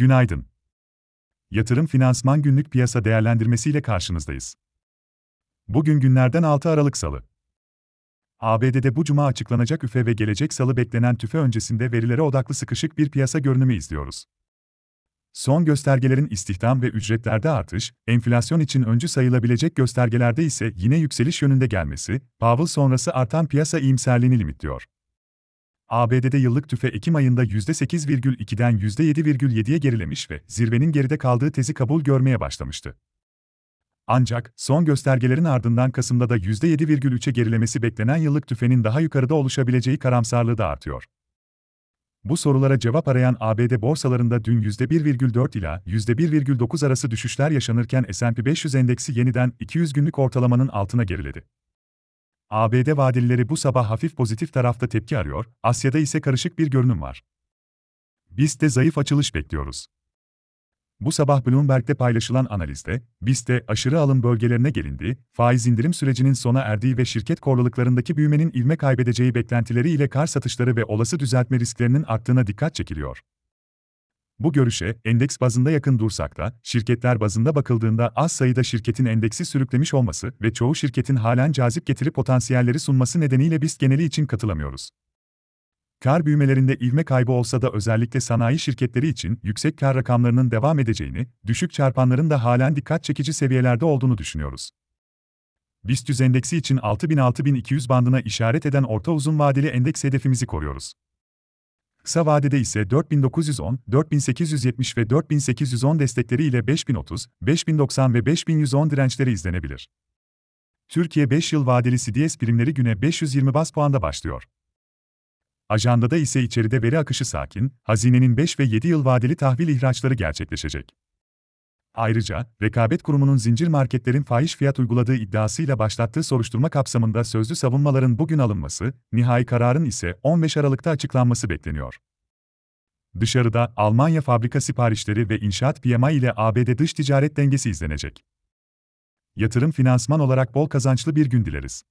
Günaydın. Yatırım Finansman Günlük Piyasa Değerlendirmesi ile karşınızdayız. Bugün günlerden 6 Aralık Salı. ABD'de bu cuma açıklanacak üfe ve gelecek salı beklenen tüfe öncesinde verilere odaklı sıkışık bir piyasa görünümü izliyoruz. Son göstergelerin istihdam ve ücretlerde artış, enflasyon için öncü sayılabilecek göstergelerde ise yine yükseliş yönünde gelmesi, Powell sonrası artan piyasa iyimserliğini limitliyor. ABD'de yıllık tüfe Ekim ayında %8,2'den %7,7'ye gerilemiş ve zirvenin geride kaldığı tezi kabul görmeye başlamıştı. Ancak son göstergelerin ardından Kasım'da da %7,3'e gerilemesi beklenen yıllık tüfenin daha yukarıda oluşabileceği karamsarlığı da artıyor. Bu sorulara cevap arayan ABD borsalarında dün %1,4 ila %1,9 arası düşüşler yaşanırken S&P 500 endeksi yeniden 200 günlük ortalamanın altına geriledi. ABD vadelileri bu sabah hafif pozitif tarafta tepki arıyor, Asya'da ise karışık bir görünüm var. Biz de zayıf açılış bekliyoruz. Bu sabah Bloomberg'de paylaşılan analizde, BIST'te aşırı alım bölgelerine gelindi, faiz indirim sürecinin sona erdiği ve şirket korluluklarındaki büyümenin ivme kaybedeceği beklentileri ile kar satışları ve olası düzeltme risklerinin arttığına dikkat çekiliyor. Bu görüşe, endeks bazında yakın dursak da, şirketler bazında bakıldığında az sayıda şirketin endeksi sürüklemiş olması ve çoğu şirketin halen cazip getiri potansiyelleri sunması nedeniyle BIST geneli için katılamıyoruz. Kar büyümelerinde ivme kaybı olsa da özellikle sanayi şirketleri için yüksek kar rakamlarının devam edeceğini, düşük çarpanların da halen dikkat çekici seviyelerde olduğunu düşünüyoruz. BIST 100 endeksi için 6000-6200 bandına işaret eden orta uzun vadeli endeks hedefimizi koruyoruz. Kısa vadede ise 4910, 4870 ve 4810 destekleri ile 5030, 5090 ve 5110 dirençleri izlenebilir. Türkiye 5 yıl vadeli CDS primleri güne 520 bas puanda başlıyor. Ajandada ise içeride veri akışı sakin, hazinenin 5 ve 7 yıl vadeli tahvil ihraçları gerçekleşecek. Ayrıca, Rekabet Kurumu'nun zincir marketlerin fahiş fiyat uyguladığı iddiasıyla başlattığı soruşturma kapsamında sözlü savunmaların bugün alınması, nihai kararın ise 15 Aralık'ta açıklanması bekleniyor. Dışarıda, Almanya fabrika siparişleri ve inşaat PMI ile ABD dış ticaret dengesi izlenecek. Yatırım finansman olarak bol kazançlı bir gün dileriz.